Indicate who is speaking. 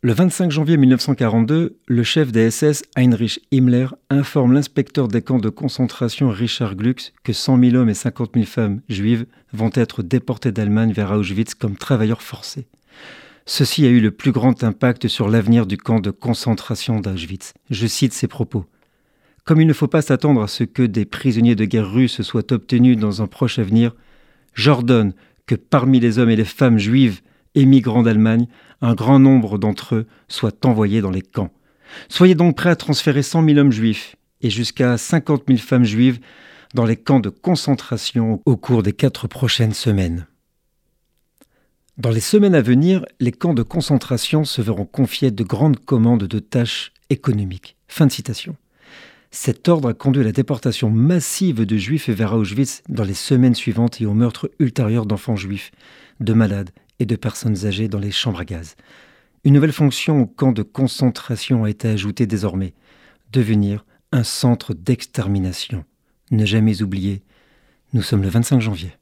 Speaker 1: Le 25 janvier 1942, le chef des SS, Heinrich Himmler, informe l'inspecteur des camps de concentration Richard Glucks que 100 000 hommes et 50 000 femmes juives vont être déportés d'Allemagne vers Auschwitz comme travailleurs forcés. Ceci a eu le plus grand impact sur l'avenir du camp de concentration d'Auschwitz. Je cite ses propos. Comme il ne faut pas s'attendre à ce que des prisonniers de guerre russes soient obtenus dans un proche avenir, j'ordonne que parmi les hommes et les femmes juives émigrants d'Allemagne, un grand nombre d'entre eux soient envoyés dans les camps. Soyez donc prêts à transférer 100 000 hommes juifs et jusqu'à 50 000 femmes juives dans les camps de concentration au cours des quatre prochaines semaines. Dans les semaines à venir, les camps de concentration se verront confier de grandes commandes de tâches économiques. Fin de citation. Cet ordre a conduit à la déportation massive de juifs vers Auschwitz dans les semaines suivantes et au meurtre ultérieur d'enfants juifs, de malades et de personnes âgées dans les chambres à gaz. Une nouvelle fonction au camp de concentration a été ajoutée désormais, devenir un centre d'extermination. Ne jamais oublier, nous sommes le 25 janvier.